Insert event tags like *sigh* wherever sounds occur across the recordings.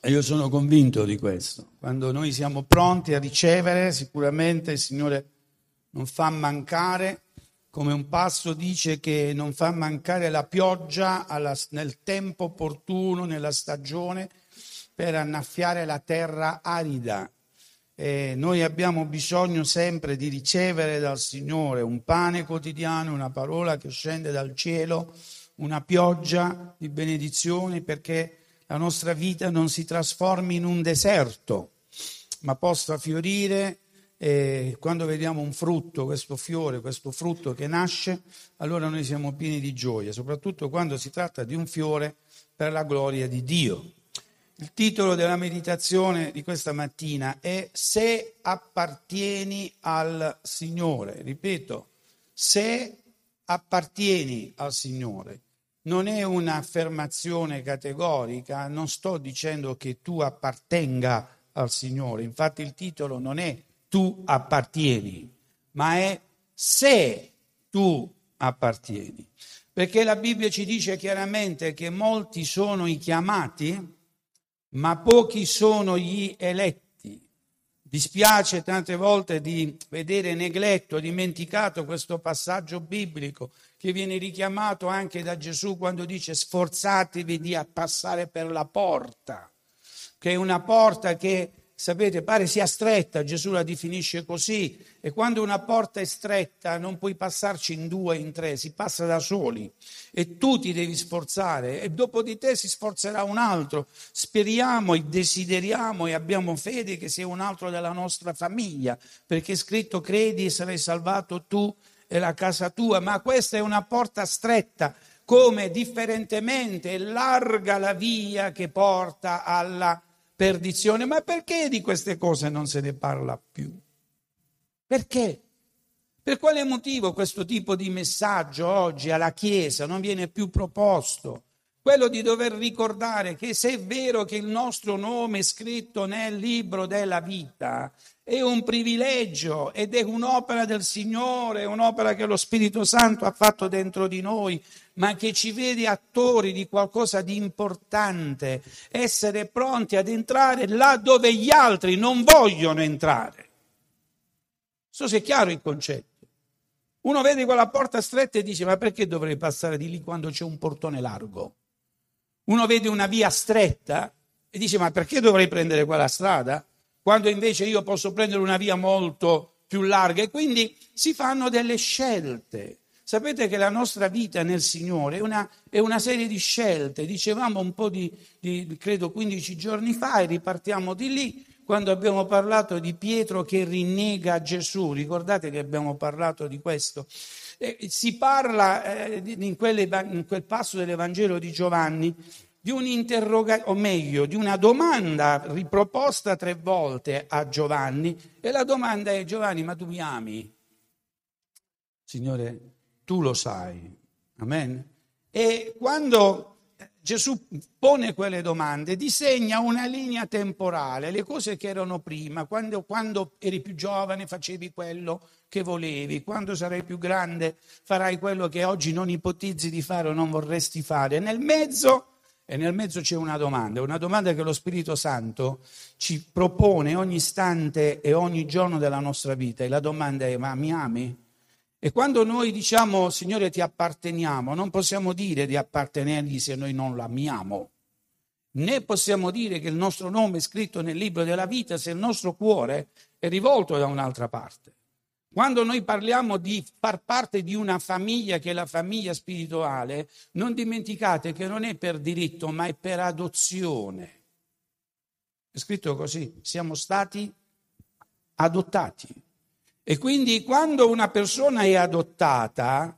E io sono convinto di questo. Quando noi siamo pronti a ricevere, sicuramente il Signore non fa mancare, come un passo dice che non fa mancare la pioggia alla, nel tempo opportuno, nella stagione, per annaffiare la terra arida. E noi abbiamo bisogno sempre di ricevere dal Signore un pane quotidiano, una parola che scende dal cielo, una pioggia di benedizioni perché la nostra vita non si trasformi in un deserto, ma possa fiorire e quando vediamo un frutto, questo fiore, questo frutto che nasce, allora noi siamo pieni di gioia, soprattutto quando si tratta di un fiore per la gloria di Dio. Il titolo della meditazione di questa mattina è Se appartieni al Signore. Ripeto, se appartieni al Signore non è un'affermazione categorica, non sto dicendo che tu appartenga al Signore, infatti il titolo non è tu appartieni, ma è se tu appartieni. Perché la Bibbia ci dice chiaramente che molti sono i chiamati, ma pochi sono gli eletti. Dispiace tante volte di vedere negletto, dimenticato questo passaggio biblico che viene richiamato anche da Gesù quando dice sforzatevi di passare per la porta, che è una porta che sapete, pare sia stretta, Gesù la definisce così, e quando una porta è stretta non puoi passarci in due, in tre, si passa da soli e tu ti devi sforzare e dopo di te si sforzerà un altro. Speriamo e desideriamo e abbiamo fede che sia un altro della nostra famiglia, perché è scritto credi e sarai salvato tu e la casa tua, ma questa è una porta stretta come differentemente larga la via che porta alla perdizione. Ma perché di queste cose non se ne parla più? Perché? Per quale motivo questo tipo di messaggio oggi alla Chiesa non viene più proposto? Quello di dover ricordare che se è vero che il nostro nome è scritto nel libro della vita, è un privilegio ed è un'opera del Signore, un'opera che lo Spirito Santo ha fatto dentro di noi, ma che ci vede attori di qualcosa di importante, essere pronti ad entrare là dove gli altri non vogliono entrare. So se è chiaro il concetto. Uno vede quella porta stretta e dice ma perché dovrei passare di lì quando c'è un portone largo? Uno vede una via stretta e dice ma perché dovrei prendere quella strada? quando invece io posso prendere una via molto più larga e quindi si fanno delle scelte. Sapete che la nostra vita nel Signore è una, è una serie di scelte, dicevamo un po' di, di, credo 15 giorni fa e ripartiamo di lì, quando abbiamo parlato di Pietro che rinnega Gesù, ricordate che abbiamo parlato di questo? Eh, si parla eh, in, in quel passo dell'Evangelo di Giovanni di un'interrogazione, o meglio, di una domanda riproposta tre volte a Giovanni e la domanda è Giovanni, ma tu mi ami? Signore, tu lo sai. Amen. E quando Gesù pone quelle domande, disegna una linea temporale, le cose che erano prima, quando, quando, eri più giovane facevi quello che volevi, quando sarai più grande farai quello che oggi non ipotizzi di fare o non vorresti fare. Nel mezzo e nel mezzo c'è una domanda, una domanda che lo Spirito Santo ci propone ogni istante e ogni giorno della nostra vita. E la domanda è, ma mi ami? E quando noi diciamo, Signore, ti apparteniamo, non possiamo dire di appartenergli se noi non l'amiamo. Né possiamo dire che il nostro nome è scritto nel libro della vita se il nostro cuore è rivolto da un'altra parte. Quando noi parliamo di far parte di una famiglia che è la famiglia spirituale, non dimenticate che non è per diritto, ma è per adozione. È scritto così, siamo stati adottati. E quindi quando una persona è adottata,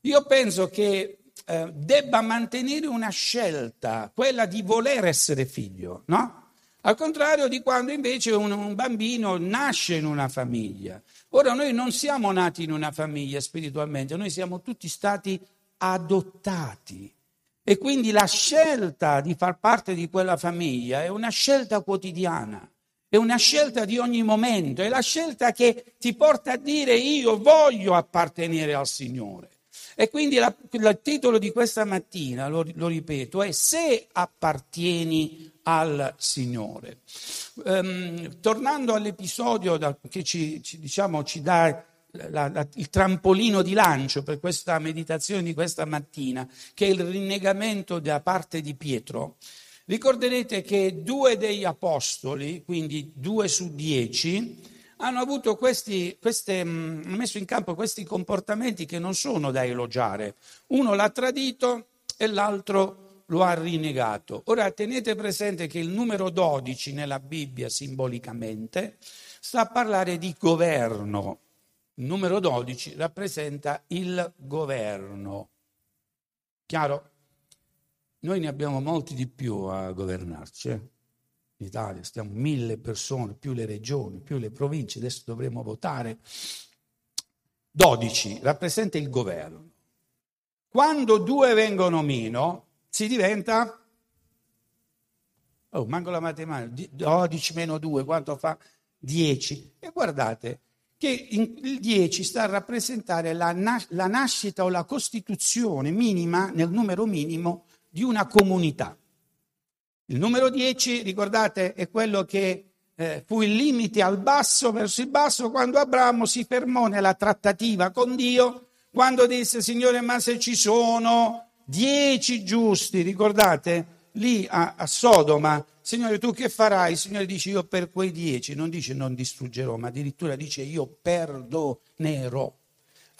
io penso che eh, debba mantenere una scelta, quella di voler essere figlio, no? Al contrario di quando invece un, un bambino nasce in una famiglia. Ora noi non siamo nati in una famiglia spiritualmente, noi siamo tutti stati adottati. E quindi la scelta di far parte di quella famiglia è una scelta quotidiana, è una scelta di ogni momento, è la scelta che ti porta a dire io voglio appartenere al Signore. E quindi la, il titolo di questa mattina, lo, lo, ripeto, è Se appartieni al Signore. Um, tornando all'episodio da, che ci, ci, diciamo, ci dà la, la, il trampolino di lancio per questa meditazione di questa mattina, che è il rinnegamento da parte di Pietro, ricorderete che due degli apostoli, quindi due su dieci, hanno avuto questi, queste, mm, messo in campo questi comportamenti che non sono da elogiare. Uno l'ha tradito e l'altro lo ha rinnegato. Ora tenete presente che il numero 12 nella Bibbia simbolicamente sta a parlare di governo. Il numero 12 rappresenta il governo. Chiaro? Noi ne abbiamo molti di più a governarci. Eh? in Italia, stiamo mille persone, più le regioni, più le province, adesso dovremo votare. 12 rappresenta il governo. Quando due vengono meno, si diventa... Oh, manco la matematica. 12 meno 2, quanto fa? 10. E guardate che il 10 sta a rappresentare la, nas- la nascita o la costituzione minima, nel numero minimo, di una comunità. Il numero 10, ricordate, è quello che eh, fu il limite al basso, verso il basso, quando Abramo si fermò nella trattativa con Dio, quando disse, Signore, ma se ci sono dieci giusti, ricordate, lì a, a Sodoma, Signore, tu che farai? Il Signore dice, io per quei dieci, non dice non distruggerò, ma addirittura dice io perdonerò.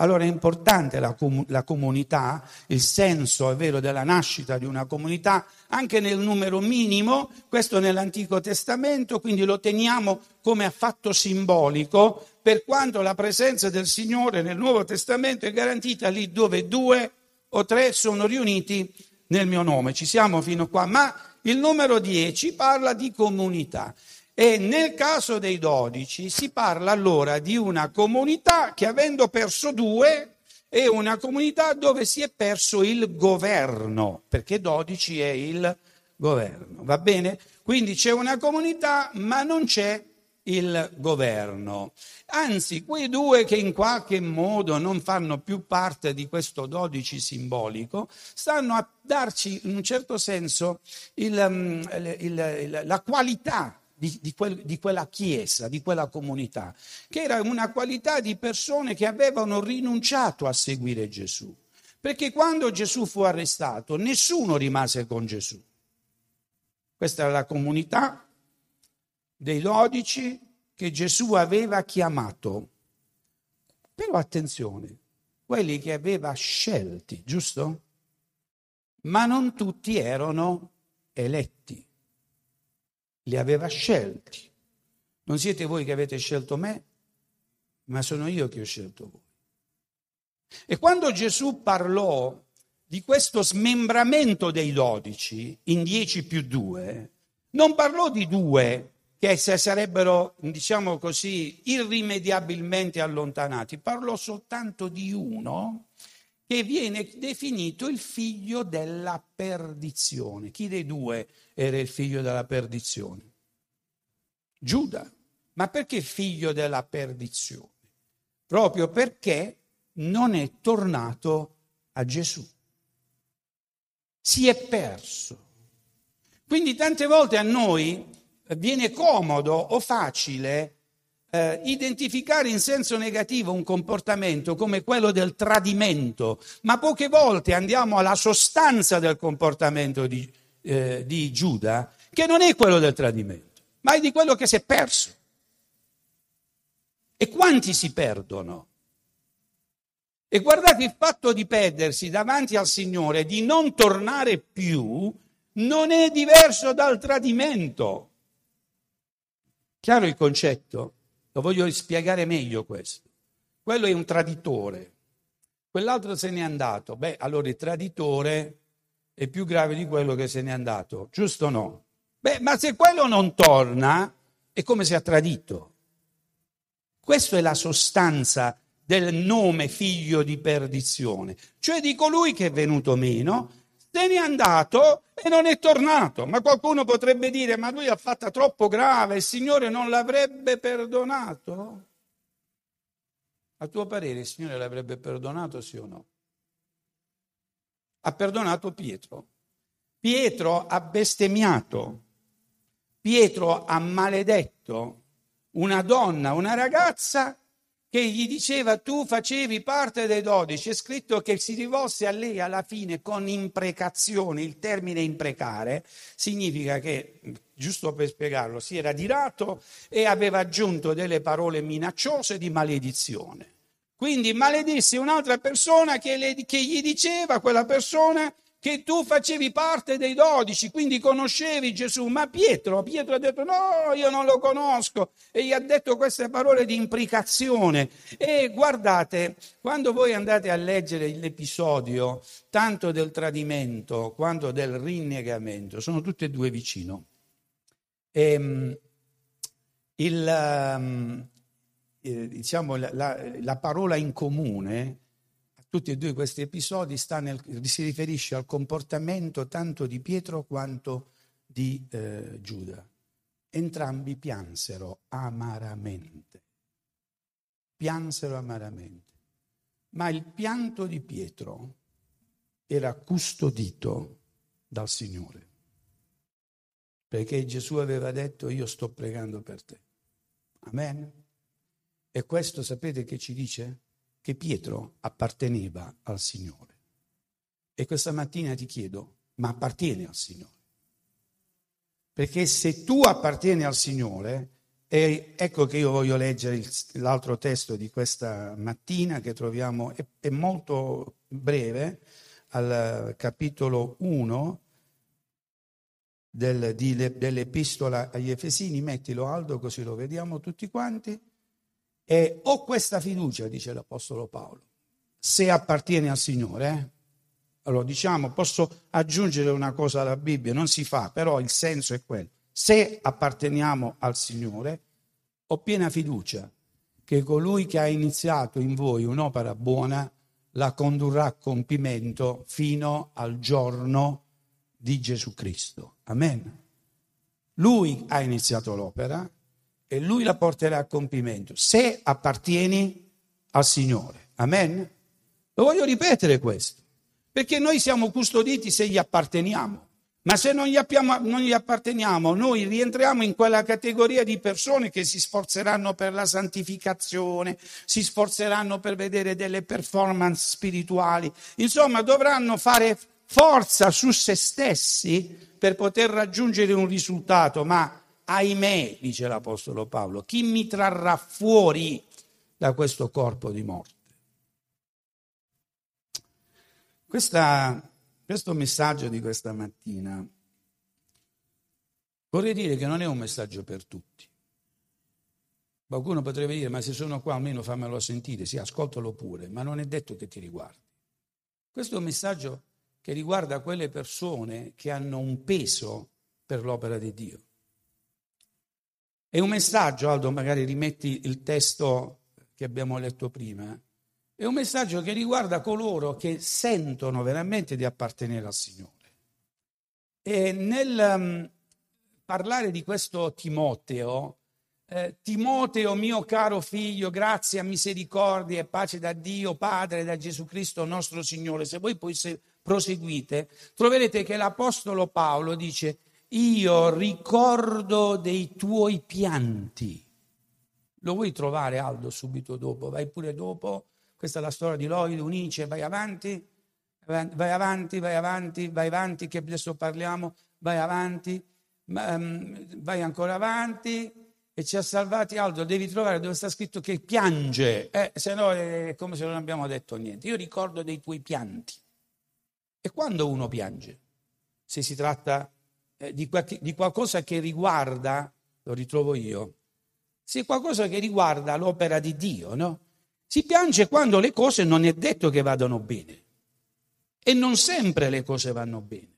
Allora è importante la, com- la, comunità, il senso è vero della nascita di una comunità, anche nel numero minimo, questo nell'Antico Testamento, quindi lo teniamo come fatto simbolico, per quanto la presenza del Signore nel Nuovo Testamento è garantita lì dove due o tre sono riuniti nel mio nome. Ci siamo fino qua, ma il numero 10 parla di comunità. E nel caso dei dodici si parla allora di una comunità che avendo perso due è una comunità dove si è perso il governo, perché dodici è il governo, va bene? Quindi c'è una comunità ma non c'è il governo. Anzi, quei due che in qualche modo non fanno più parte di questo dodici simbolico, stanno a darci in un certo senso il, mm, il, il, la qualità di, di, quel, di, quella chiesa, di quella comunità, che era una qualità di persone che avevano rinunciato a seguire Gesù. Perché quando Gesù fu arrestato, nessuno rimase con Gesù. Questa era la comunità dei dodici che Gesù aveva chiamato. Però attenzione, quelli che aveva scelti, giusto? Ma non tutti erano eletti li aveva scelti. Non siete voi che avete scelto me, ma sono io che ho scelto voi. E quando Gesù parlò di questo smembramento dei dodici in dieci più due, non parlò di due che sarebbero, diciamo così, irrimediabilmente allontanati, parlò soltanto di uno che viene definito il figlio della perdizione. Chi dei due era il figlio della perdizione? Giuda. Ma perché figlio della perdizione? Proprio perché non è tornato a Gesù. Si è perso. Quindi tante volte a noi viene comodo o facile eh, identificare in senso negativo un comportamento come quello del tradimento, ma poche volte andiamo alla sostanza del comportamento di, eh, di Giuda, che non è quello del tradimento, ma è di quello che si è perso. E quanti si perdono? E guardate il fatto di perdersi davanti al Signore, di non tornare più, non è diverso dal tradimento. Chiaro il concetto? Lo voglio spiegare meglio questo. Quello è un traditore, quell'altro se n'è andato. Beh, allora il traditore è più grave di quello che se n'è andato, giusto o no? Beh, ma se quello non torna, è come se ha tradito. Questa è la sostanza del nome figlio di perdizione, cioè di colui che è venuto meno, se n'è andato e non è tornato. Ma qualcuno potrebbe dire, ma lui ha fatta troppo grave, il Signore non l'avrebbe perdonato? A tuo parere il Signore l'avrebbe perdonato, sì o no? ha perdonato Pietro. Pietro ha bestemmiato. Pietro ha maledetto una donna, una ragazza che gli diceva tu facevi parte dei dodici, è scritto che si rivolse a lei alla fine con imprecazione, il termine imprecare significa che, giusto per spiegarlo, si era dirato e aveva aggiunto delle parole minacciose di maledizione. Quindi maledisse un'altra persona che, le, che gli diceva, quella persona, che tu facevi parte dei dodici, quindi conoscevi Gesù, ma Pietro, Pietro ha detto no, io non lo conosco e gli ha detto queste parole di imprecazione. E guardate, quando voi andate a leggere l'episodio, tanto del tradimento quanto del rinnegamento, sono tutte e due vicino. E, ehm, il, um, diciamo, la, la, la parola in comune tutti e due questi episodi nel, si riferisce al comportamento tanto di Pietro quanto di eh, Giuda. Entrambi piansero amaramente. Piansero amaramente. Ma il pianto di Pietro era custodito dal Signore. Perché Gesù aveva detto io sto pregando per te. Amen. E questo sapete che ci dice? Che Pietro apparteneva al Signore. E questa mattina ti chiedo, ma appartiene al Signore? Perché se tu appartieni al Signore, e ecco che io voglio leggere il, l'altro testo di questa mattina che troviamo, è, è molto breve, al capitolo 1 del, di, dell'epistola agli Efesini, mettilo Aldo così lo vediamo tutti quanti. E ho questa fiducia, dice l'Apostolo Paolo, se appartiene al Signore. Eh? Allora diciamo, posso aggiungere una cosa alla Bibbia, non si fa, però il senso è quello. Se apparteniamo al Signore, ho piena fiducia che colui che ha iniziato in voi un'opera buona la condurrà a compimento fino al giorno di Gesù Cristo. Amen. Lui ha iniziato l'opera, e lui la porterà a compimento se appartieni al Signore. Amen? Lo voglio ripetere questo, perché noi siamo custoditi se gli apparteniamo. Ma se non gli, appiamo, non gli, apparteniamo, noi rientriamo in quella categoria di persone che si sforzeranno per la santificazione, si sforzeranno per vedere delle performance spirituali, insomma dovranno fare forza su se stessi per poter raggiungere un risultato, ma ahimè, dice l'Apostolo Paolo, chi mi trarrà fuori da questo corpo di morte? Questa, questo messaggio di questa mattina vorrei dire che non è un messaggio per tutti. Qualcuno potrebbe dire, ma se sono qua almeno fammelo sentire, sì, ascoltalo pure, ma non è detto che ti riguardi. Questo è un messaggio che riguarda quelle persone che hanno un peso per l'opera di Dio. È un messaggio, Aldo, magari rimetti il testo che abbiamo letto prima, è un messaggio che riguarda coloro che sentono veramente di appartenere al Signore. E nel um, parlare di questo Timoteo, eh, Timoteo mio caro figlio, grazia, misericordia e pace da Dio Padre, da Gesù Cristo nostro Signore, se voi poi se proseguite, troverete che l'Apostolo Paolo dice io ricordo dei tuoi pianti. Lo vuoi trovare Aldo subito dopo? Vai pure dopo. Questa è la storia di Loide, Unice, vai avanti, vai avanti, vai avanti, vai avanti, che adesso parliamo, vai avanti, vai ancora avanti e ci ha salvati Aldo, devi trovare dove sta scritto che piange, eh, se no è come se non abbiamo detto niente. Io ricordo dei tuoi pianti. E quando uno piange? Se si tratta eh, di, di qualcosa che riguarda, lo ritrovo io, sì, qualcosa che riguarda l'opera di Dio, no? Si piange quando le cose non è detto che vadano bene. E non sempre le cose vanno bene.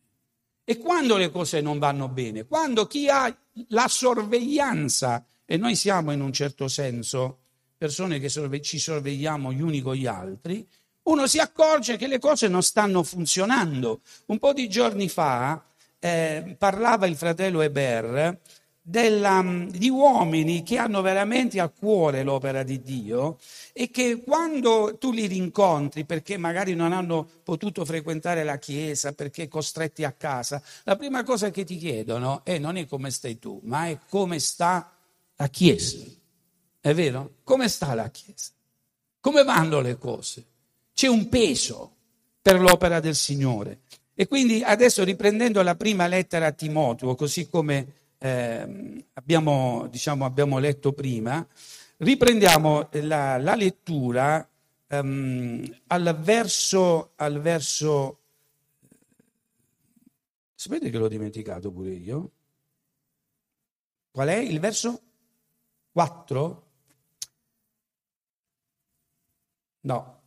E quando le cose non vanno bene? Quando chi ha la sorveglianza, e noi siamo in un certo senso persone che ci sorvegliamo gli uni con gli altri, uno si accorge che le cose non stanno funzionando. Un po' di giorni fa eh, parlava il fratello Eber della, di uomini che hanno veramente a cuore l'opera di Dio e che quando tu li rincontri perché magari non hanno potuto frequentare la chiesa, perché costretti a casa, la prima cosa che ti chiedono è non è come stai tu, ma è come sta la chiesa. È vero? Come sta la chiesa? Come vanno le cose? C'è un peso per l'opera del Signore. E quindi adesso riprendendo la prima lettera a Timoteo, così come eh, abbiamo, diciamo, abbiamo, letto prima, riprendiamo la, la lettura um, al verso, al verso... Sapete che l'ho dimenticato pure io? Qual è il verso 4? No.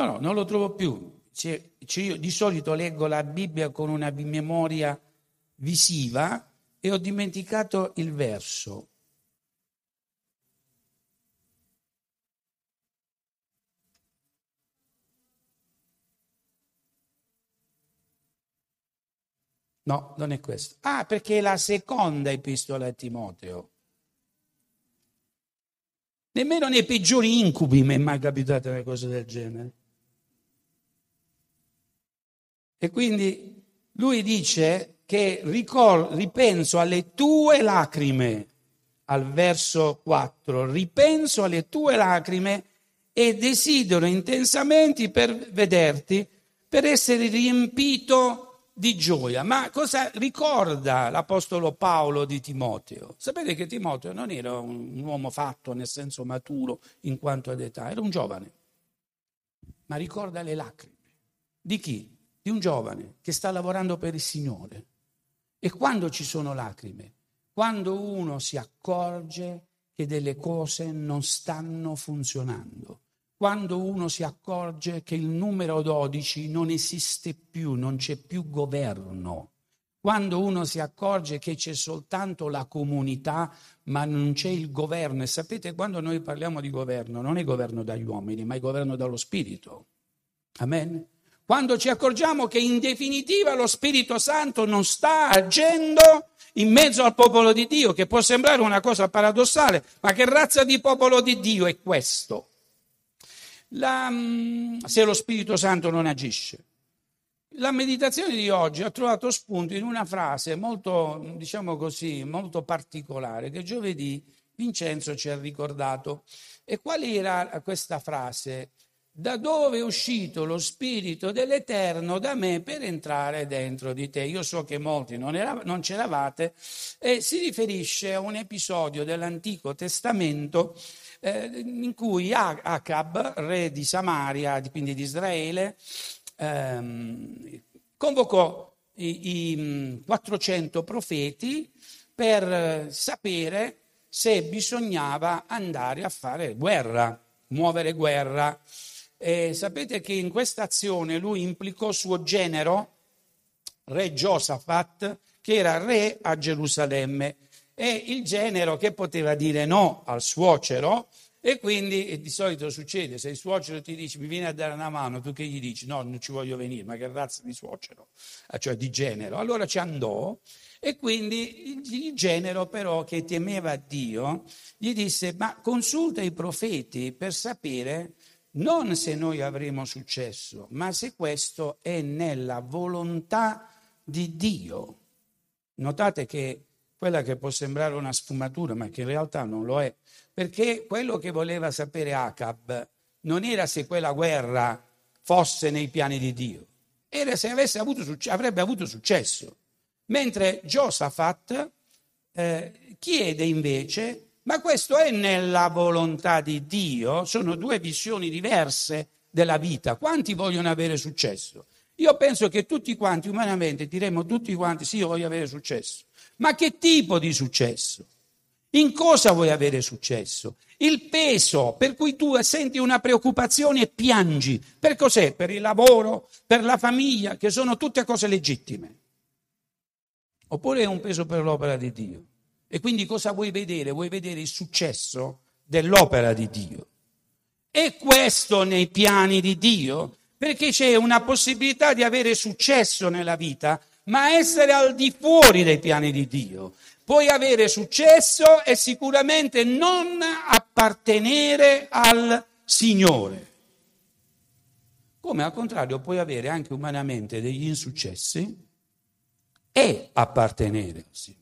No, no, non lo trovo più. Cioè, cioè io di solito leggo la Bibbia con una memoria visiva e ho dimenticato il verso. No, non è questo. Ah, perché è la seconda epistola a Timoteo. Nemmeno nei peggiori incubi mi è mai capitata una cosa del genere. E quindi lui dice che ricor- ripenso alle tue lacrime, al verso 4, ripenso alle tue lacrime e desidero intensamente per vederti, per essere riempito di gioia. Ma cosa ricorda l'Apostolo Paolo di Timoteo? Sapete che Timoteo non era un uomo fatto nel senso maturo in quanto ad età, era un giovane, ma ricorda le lacrime. Di chi? Di un giovane che sta lavorando per il Signore. E quando ci sono lacrime? Quando uno si accorge che delle cose non stanno funzionando. Quando uno si accorge che il numero 12 non esiste più, non c'è più governo. Quando uno si accorge che c'è soltanto la comunità, ma non c'è il governo. E sapete, quando noi parliamo di governo, non è governo dagli uomini, ma è governo dallo Spirito. Amen? Quando ci accorgiamo che in definitiva lo Spirito Santo non sta agendo in mezzo al popolo di Dio, che può sembrare una cosa paradossale, ma che razza di popolo di Dio è questo? La, mm, se lo Spirito Santo non agisce. La meditazione di oggi ha trovato spunto in una frase molto, diciamo così, molto particolare che giovedì Vincenzo ci ha ricordato. E qual era questa frase? Da dove è uscito lo Spirito dell'Eterno da me per entrare dentro di te. Io so che molti non, era, non c'eravate e si riferisce a un episodio dell'Antico Testamento eh, in cui Acab, re di Samaria, quindi di Israele, ehm, convocò i, i 400 profeti per sapere se bisognava andare a fare guerra, muovere guerra. E sapete che in questa azione lui implicò suo genero, re Giosafat, che era re a Gerusalemme, e il genero che poteva dire no al suocero, e quindi e di solito succede, se il suocero ti dice mi vieni a dare una mano, tu che gli dici? No, non ci voglio venire, ma che razza di suocero, ah, cioè di genero. Allora ci andò e quindi il, il genero però che temeva Dio gli disse ma consulta i profeti per sapere non se noi avremo successo, ma se questo è nella volontà di Dio. Notate che quella che può sembrare una sfumatura, ma che in realtà non lo è, perché quello che voleva sapere Acab non era se quella guerra fosse nei piani di Dio, era se avuto, avrebbe avuto successo. Mentre Josaphat eh, chiede invece ma questo è nella volontà di Dio, sono due visioni diverse della vita. Quanti vogliono avere successo? Io penso che tutti quanti, umanamente, diremmo tutti quanti, sì, io voglio avere successo. Ma che tipo di successo? In cosa vuoi avere successo? Il peso per cui tu senti una preoccupazione e piangi. Per cos'è? Per il lavoro, per la famiglia, che sono tutte cose legittime. Oppure è un peso per l'opera di Dio? E quindi cosa vuoi vedere? Vuoi vedere il successo dell'opera di Dio. E questo nei piani di Dio? Perché c'è una possibilità di avere successo nella vita ma essere al di fuori dei piani di Dio. Puoi avere successo e sicuramente non appartenere al Signore. Come al contrario puoi avere anche umanamente degli insuccessi e appartenere al Signore.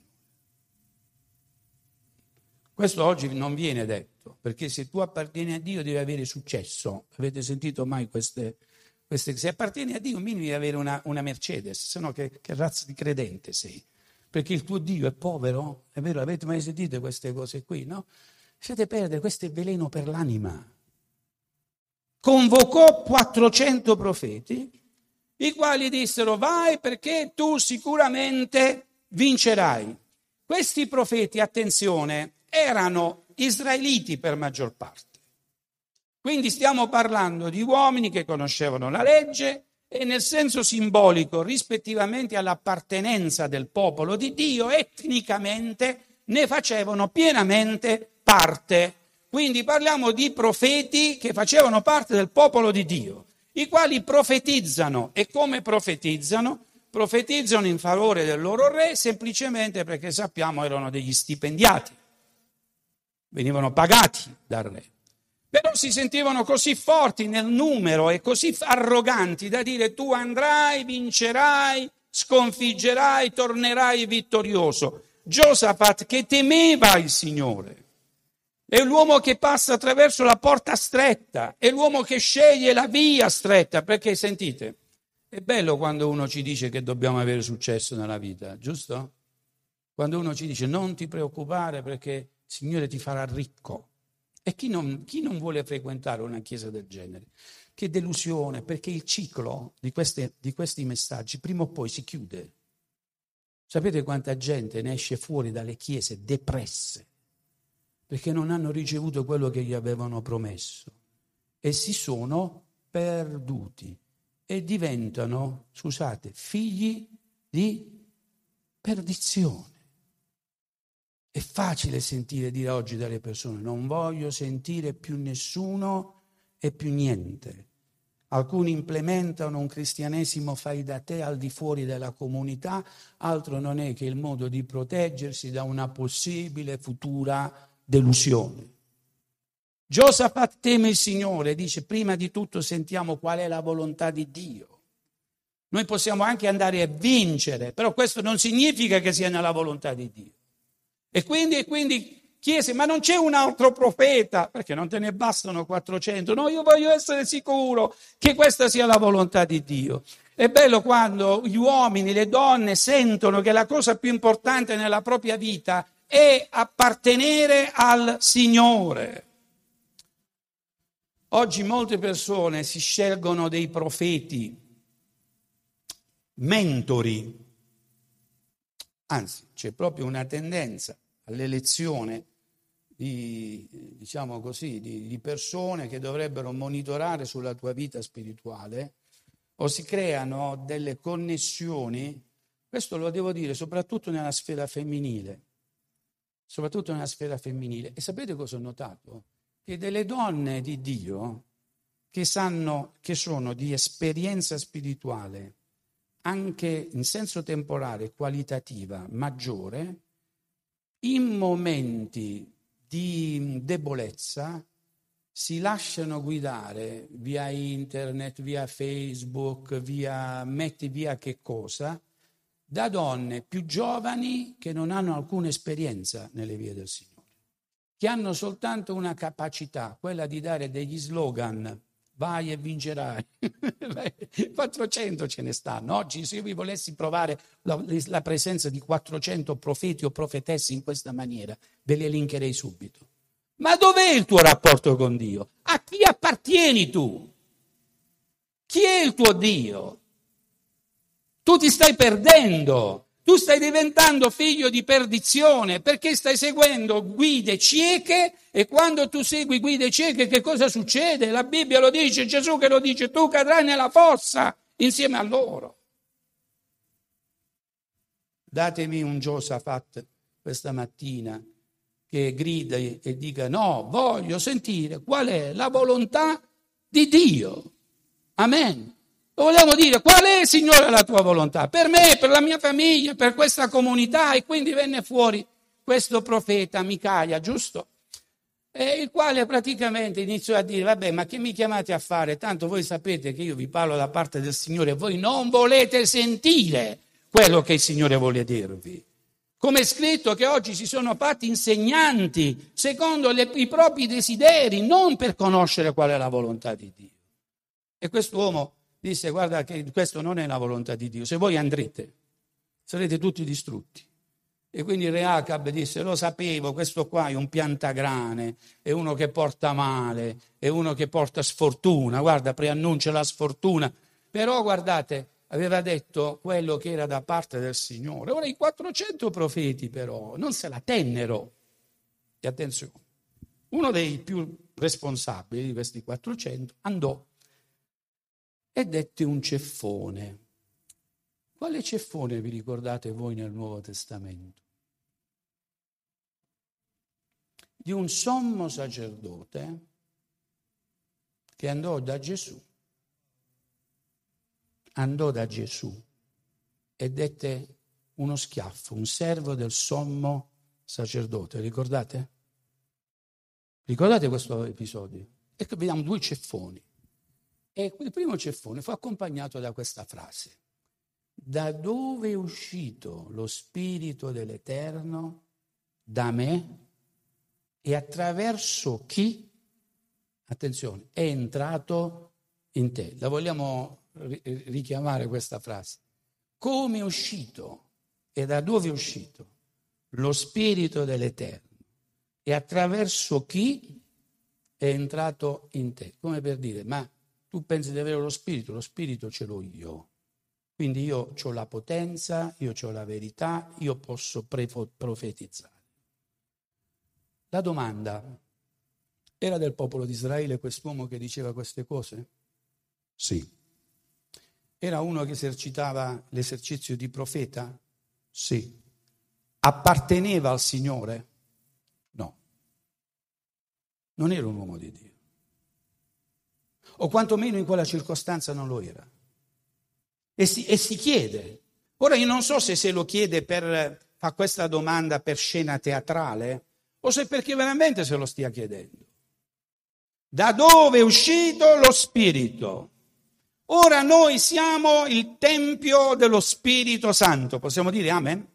Questo oggi non viene detto, perché se tu appartieni a Dio devi avere successo. Avete sentito mai queste, queste se appartieni a Dio minimo devi avere una, una Mercedes, se no che, che razza di credente sei? Perché il tuo Dio è povero, è vero, avete mai sentito queste cose qui, no? Siete perdere, questo è veleno per l'anima. Convocò 400 profeti i quali dissero vai perché tu sicuramente vincerai. Questi profeti, attenzione, erano israeliti per maggior parte. Quindi stiamo parlando di uomini che conoscevano la legge e nel senso simbolico, rispettivamente all'appartenenza del popolo di Dio, etnicamente ne facevano pienamente parte. Quindi parliamo di profeti che facevano parte del popolo di Dio i quali profetizzano e come profetizzano? Profetizzano in favore del loro re semplicemente perché sappiamo erano degli stipendiati, venivano pagati dal re. Però si sentivano così forti nel numero e così arroganti da dire tu andrai, vincerai, sconfiggerai, tornerai vittorioso. Giosafat che temeva il Signore è l'uomo che passa attraverso la porta stretta, è l'uomo che sceglie la via stretta, perché sentite, è bello quando uno ci dice che dobbiamo avere successo nella vita, giusto? Quando uno ci dice non ti preoccupare perché Signore ti farà ricco. E chi non, chi non vuole frequentare una chiesa del genere? Che delusione, perché il ciclo di, queste, di questi messaggi prima o poi si chiude. Sapete quanta gente ne esce fuori dalle chiese depresse? perché non hanno ricevuto quello che gli avevano promesso e si sono perduti e diventano, scusate, figli di perdizione. È facile sentire dire oggi dalle persone non voglio sentire più nessuno e più niente. Alcuni implementano un cristianesimo fai da te al di fuori della comunità, altro non è che il modo di proteggersi da una possibile futura delusione. Giosafat teme il Signore, dice prima di tutto sentiamo qual è la volontà di Dio. Noi possiamo anche andare a vincere, però questo non significa che sia nella volontà di Dio. E quindi, e quindi chiese, ma non c'è un altro profeta? Perché non te ne bastano 400? No, io voglio essere sicuro che questa sia la volontà di Dio. È bello quando gli uomini, le donne sentono che la cosa più importante nella propria vita è appartenere al Signore. Oggi molte persone si scelgono dei profeti, mentori, anzi c'è proprio una tendenza all'elezione di, diciamo così, di, di persone che dovrebbero monitorare sulla tua vita spirituale o si creano delle connessioni, questo lo devo dire soprattutto nella sfera femminile soprattutto nella sfera femminile. E sapete cosa ho notato? Che delle donne di Dio che sanno che sono di esperienza spirituale, anche in senso temporale, qualitativa, maggiore, in momenti di debolezza si lasciano guidare via internet, via Facebook, via metti via che cosa, da donne più giovani che non hanno alcuna esperienza nelle vie del Signore, che hanno soltanto una capacità, quella di dare degli slogan, vai e vincerai. 400 *laughs* ce ne stanno. Oggi se io vi volessi provare la, la presenza di 400 profeti o profetesse in questa maniera, ve le elencherei subito. Ma dov'è il tuo rapporto con Dio? A chi appartieni tu? Chi è il tuo Dio? Tu ti stai perdendo. Tu stai diventando figlio di perdizione perché stai seguendo guide cieche e quando tu segui guide cieche che cosa succede? La Bibbia lo dice, Gesù che lo dice, tu cadrai nella fossa insieme a loro. Datemi un Giosafat questa mattina che grida e dica no, voglio sentire qual è la volontà di Dio. Amen. Lo vogliamo dire, qual è, Signore, la tua volontà? Per me, per la mia famiglia, per questa comunità. E quindi venne fuori questo profeta Micaia, giusto? E il quale praticamente iniziò a dire, vabbè, ma che mi chiamate a fare? Tanto voi sapete che io vi parlo da parte del Signore e voi non volete sentire quello che il Signore vuole dirvi. Come è scritto che oggi si sono fatti insegnanti secondo le, i propri desideri, non per conoscere qual è la volontà di Dio. E quest'uomo disse guarda che questo non è la volontà di Dio, se voi andrete sarete tutti distrutti. E quindi Re Acab disse lo sapevo, questo qua è un piantagrane, è uno che porta male, è uno che porta sfortuna, guarda preannuncia la sfortuna, però guardate aveva detto quello che era da parte del Signore. Ora i 400 profeti però non se la tennero. E attenzione, uno dei più responsabili di questi 400 andò e dette un ceffone. Quale ceffone vi ricordate voi nel Nuovo Testamento? Di un sommo sacerdote che andò da Gesù, andò da Gesù e dette uno schiaffo, un servo del sommo sacerdote, ricordate? Ricordate questo episodio? Ecco, vediamo due ceffoni. E il primo ceffone fu accompagnato da questa frase. Da dove è uscito lo Spirito dell'Eterno? Da me? E attraverso chi? Attenzione, è entrato in te. La vogliamo richiamare questa frase. Come è uscito e da dove è uscito lo Spirito dell'Eterno? E attraverso chi è entrato in te? Come per dire, ma tu pensi di avere lo spirito, lo spirito ce l'ho io. Quindi io ho la potenza, io ho la verità, io posso profetizzare. La domanda, era del popolo di Israele quest'uomo che diceva queste cose? Sì. Era uno che esercitava l'esercizio di profeta? Sì. Apparteneva al Signore? No. Non era un uomo di Dio o quantomeno in quella circostanza non lo era. E si, e si chiede. Ora io non so se se lo chiede per, fa questa domanda per scena teatrale o se perché veramente se lo stia chiedendo. Da dove è uscito lo Spirito? Ora noi siamo il Tempio dello Spirito Santo, possiamo dire Amen?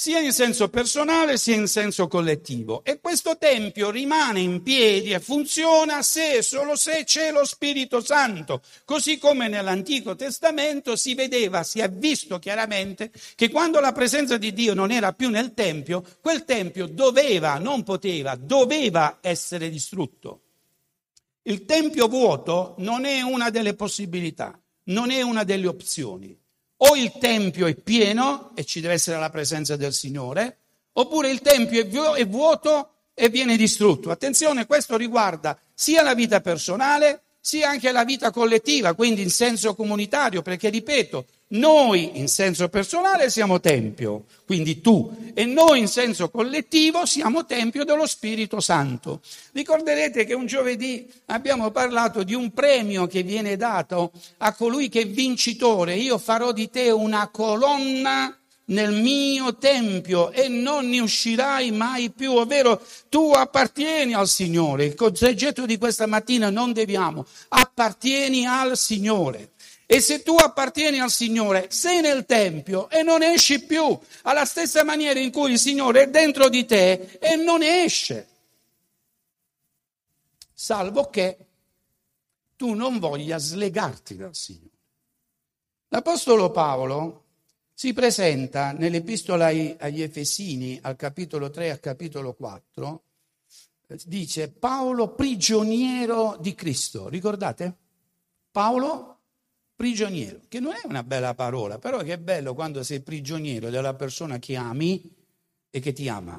Sia in senso personale sia in senso collettivo. E questo Tempio rimane in piedi e funziona se e solo se c'è lo Spirito Santo, così come nell'Antico Testamento si vedeva, si è visto chiaramente che quando la presenza di Dio non era più nel Tempio, quel Tempio doveva, non poteva, doveva essere distrutto. Il Tempio vuoto non è una delle possibilità, non è una delle opzioni o il Tempio è pieno e ci deve essere la presenza del Signore, oppure il Tempio è vuoto e viene distrutto. Attenzione, questo riguarda sia la vita personale, sia anche la vita collettiva, quindi in senso comunitario, perché ripeto, noi in senso personale siamo Tempio, quindi tu, e noi in senso collettivo siamo Tempio dello Spirito Santo. Ricorderete che un giovedì abbiamo parlato di un premio che viene dato a colui che è vincitore. Io farò di te una colonna nel mio tempio e non ne uscirai mai più, ovvero tu appartieni al Signore. Il concetto di questa mattina non deviamo, appartieni al Signore. E se tu appartieni al Signore, sei nel Tempio e non esci più, alla stessa maniera in cui il Signore è dentro di te e non esce. Salvo che tu non voglia slegarti dal Signore. L'Apostolo Paolo si presenta nell'epistola agli Efesini, al capitolo 3 e al capitolo 4, dice Paolo prigioniero di Cristo. Ricordate? Paolo prigioniero, che non è una bella parola, però che è bello quando sei prigioniero della persona che ami e che ti ama.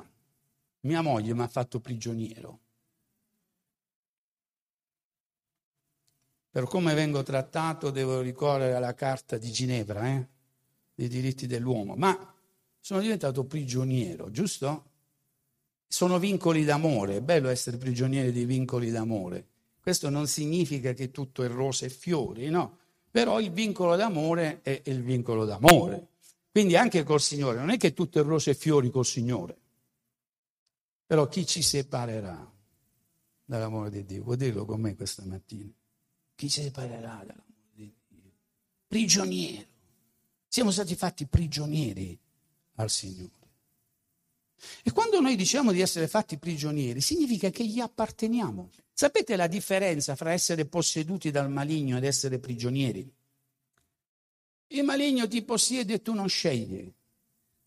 Mia moglie mi ha fatto prigioniero. Per come vengo trattato devo ricorrere alla carta di Ginevra, eh? dei diritti dell'uomo, ma sono diventato prigioniero, giusto? Sono vincoli d'amore, è bello essere prigionieri di vincoli d'amore Questo non significa che tutto è rose e fiori, no? Però il vincolo d'amore è il vincolo d'amore. Quindi anche col Signore, non è che tutto è rose e fiori col Signore. Però chi ci separerà dall'amore di Dio? Vuoi dirlo con me questa mattina? Chi ci separerà dall'amore di Dio? Prigioniero. Siamo stati fatti prigionieri al Signore. E quando noi diciamo di essere fatti prigionieri, significa che gli apparteniamo. Sapete la differenza fra essere posseduti dal maligno ed essere prigionieri? Il maligno ti possiede e tu non scegli.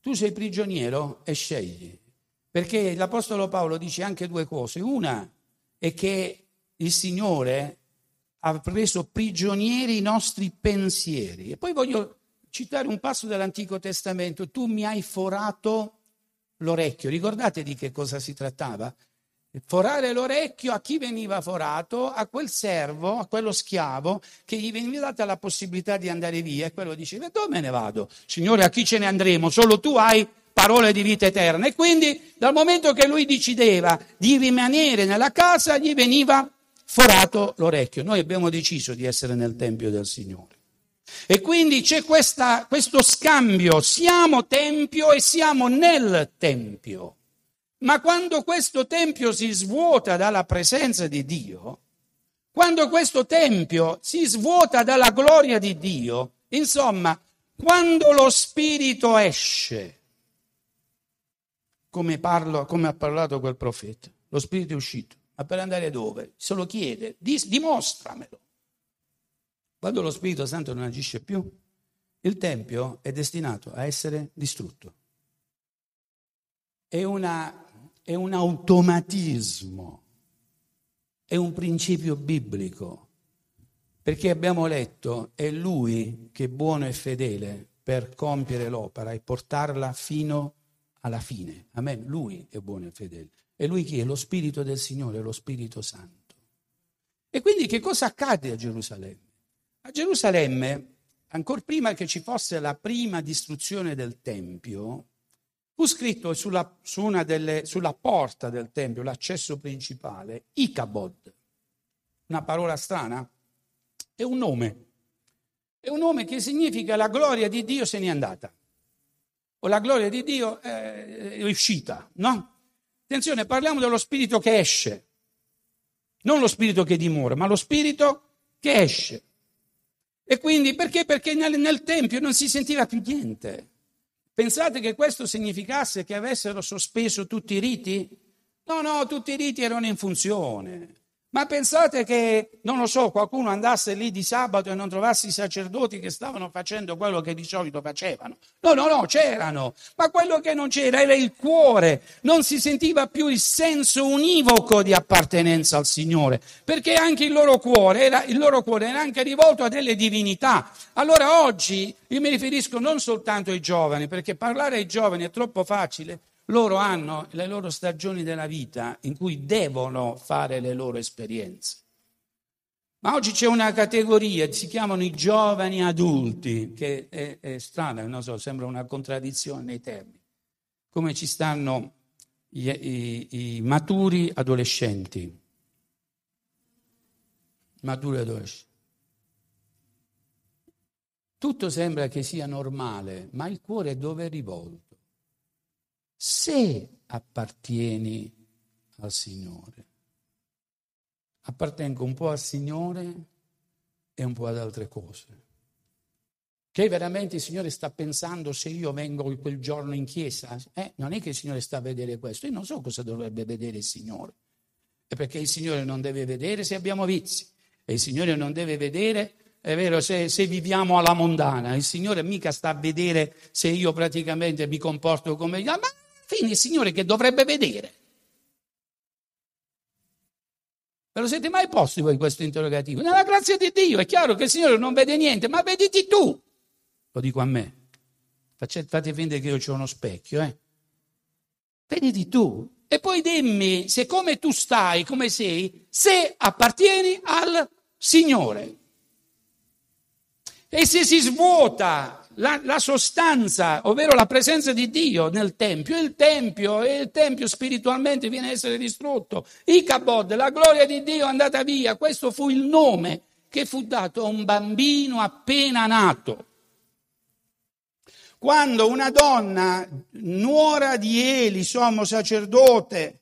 Tu sei prigioniero e scegli. Perché l'Apostolo Paolo dice anche due cose. Una è che il Signore ha preso prigionieri i nostri pensieri. E poi voglio citare un passo dell'Antico Testamento. Tu mi hai forato l'orecchio. Ricordate di che cosa si trattava? Forare l'orecchio a chi veniva forato? A quel servo, a quello schiavo che gli veniva data la possibilità di andare via e quello diceva dove me ne vado? Signore, a chi ce ne andremo? Solo tu hai parole di vita eterna. E quindi dal momento che lui decideva di rimanere nella casa, gli veniva forato l'orecchio. Noi abbiamo deciso di essere nel Tempio del Signore. E quindi c'è questa, questo scambio, siamo Tempio e siamo nel Tempio. Ma quando questo Tempio si svuota dalla presenza di Dio, quando questo Tempio si svuota dalla gloria di Dio, insomma, quando lo Spirito esce, come, parlo, come ha parlato quel profeta, lo Spirito è uscito, ma per andare dove? Se lo chiede, dimostramelo. Quando lo Spirito Santo non agisce più, il Tempio è destinato a essere distrutto. È, una, è un automatismo, è un principio biblico, perché abbiamo letto, è Lui che è buono e fedele per compiere l'opera e portarla fino alla fine. Amen. Lui è buono e fedele. E lui chi è? Lo Spirito del Signore, lo Spirito Santo. E quindi che cosa accade a Gerusalemme? A Gerusalemme, ancora prima che ci fosse la prima distruzione del Tempio, fu scritto sulla, su delle, sulla porta del Tempio, l'accesso principale, Icabod. Una parola strana? È un nome. È un nome che significa la gloria di Dio se n'è andata. O la gloria di Dio è uscita, no? Attenzione, parliamo dello spirito che esce. Non lo spirito che dimora, ma lo spirito che esce. E quindi perché? Perché nel, nel Tempio non si sentiva più niente. Pensate che questo significasse che avessero sospeso tutti i riti? No, no, tutti i riti erano in funzione. Ma pensate che, non lo so, qualcuno andasse lì di sabato e non trovasse i sacerdoti che stavano facendo quello che di solito facevano? No, no, no, c'erano. Ma quello che non c'era era il cuore. Non si sentiva più il senso univoco di appartenenza al Signore, perché anche il loro cuore era, loro cuore era anche rivolto a delle divinità. Allora oggi io mi riferisco non soltanto ai giovani, perché parlare ai giovani è troppo facile, loro hanno le loro stagioni della vita in cui devono fare le loro esperienze. Ma oggi c'è una categoria, si chiamano i giovani adulti, che è, è strana, non so, sembra una contraddizione nei termini. Come ci stanno i, i, i maturi adolescenti. Maturi adolescenti. Tutto sembra che sia normale, ma il cuore dove è rivolto? Se appartieni al Signore. Appartengo un po' al Signore e un po' ad altre cose. Che veramente il Signore sta pensando se io vengo quel giorno in chiesa? Eh, non è che il Signore sta a vedere questo, io non so cosa dovrebbe vedere il Signore. È perché il Signore non deve vedere se abbiamo vizi, e il Signore non deve vedere è vero, se, se, viviamo alla mondana, il Signore mica sta a vedere se io praticamente mi comporto come... Ma Fine il Signore che dovrebbe vedere. Ve lo siete mai posti voi questo interrogativo? Nella grazia di Dio è chiaro che il Signore non vede niente, ma vediti tu. Lo dico a me. Fate finta che io ho uno specchio, eh? Vediti tu. E poi dimmi se come tu stai, come sei, se appartieni al Signore. E se si svuota la, la, sostanza, ovvero la presenza di Dio nel Tempio. Il Tempio e il Tempio spiritualmente viene a essere distrutto. Icabod, la gloria di Dio è andata via. Questo fu il nome che fu dato a un bambino appena nato. Quando una donna, nuora di Eli, sommo sacerdote,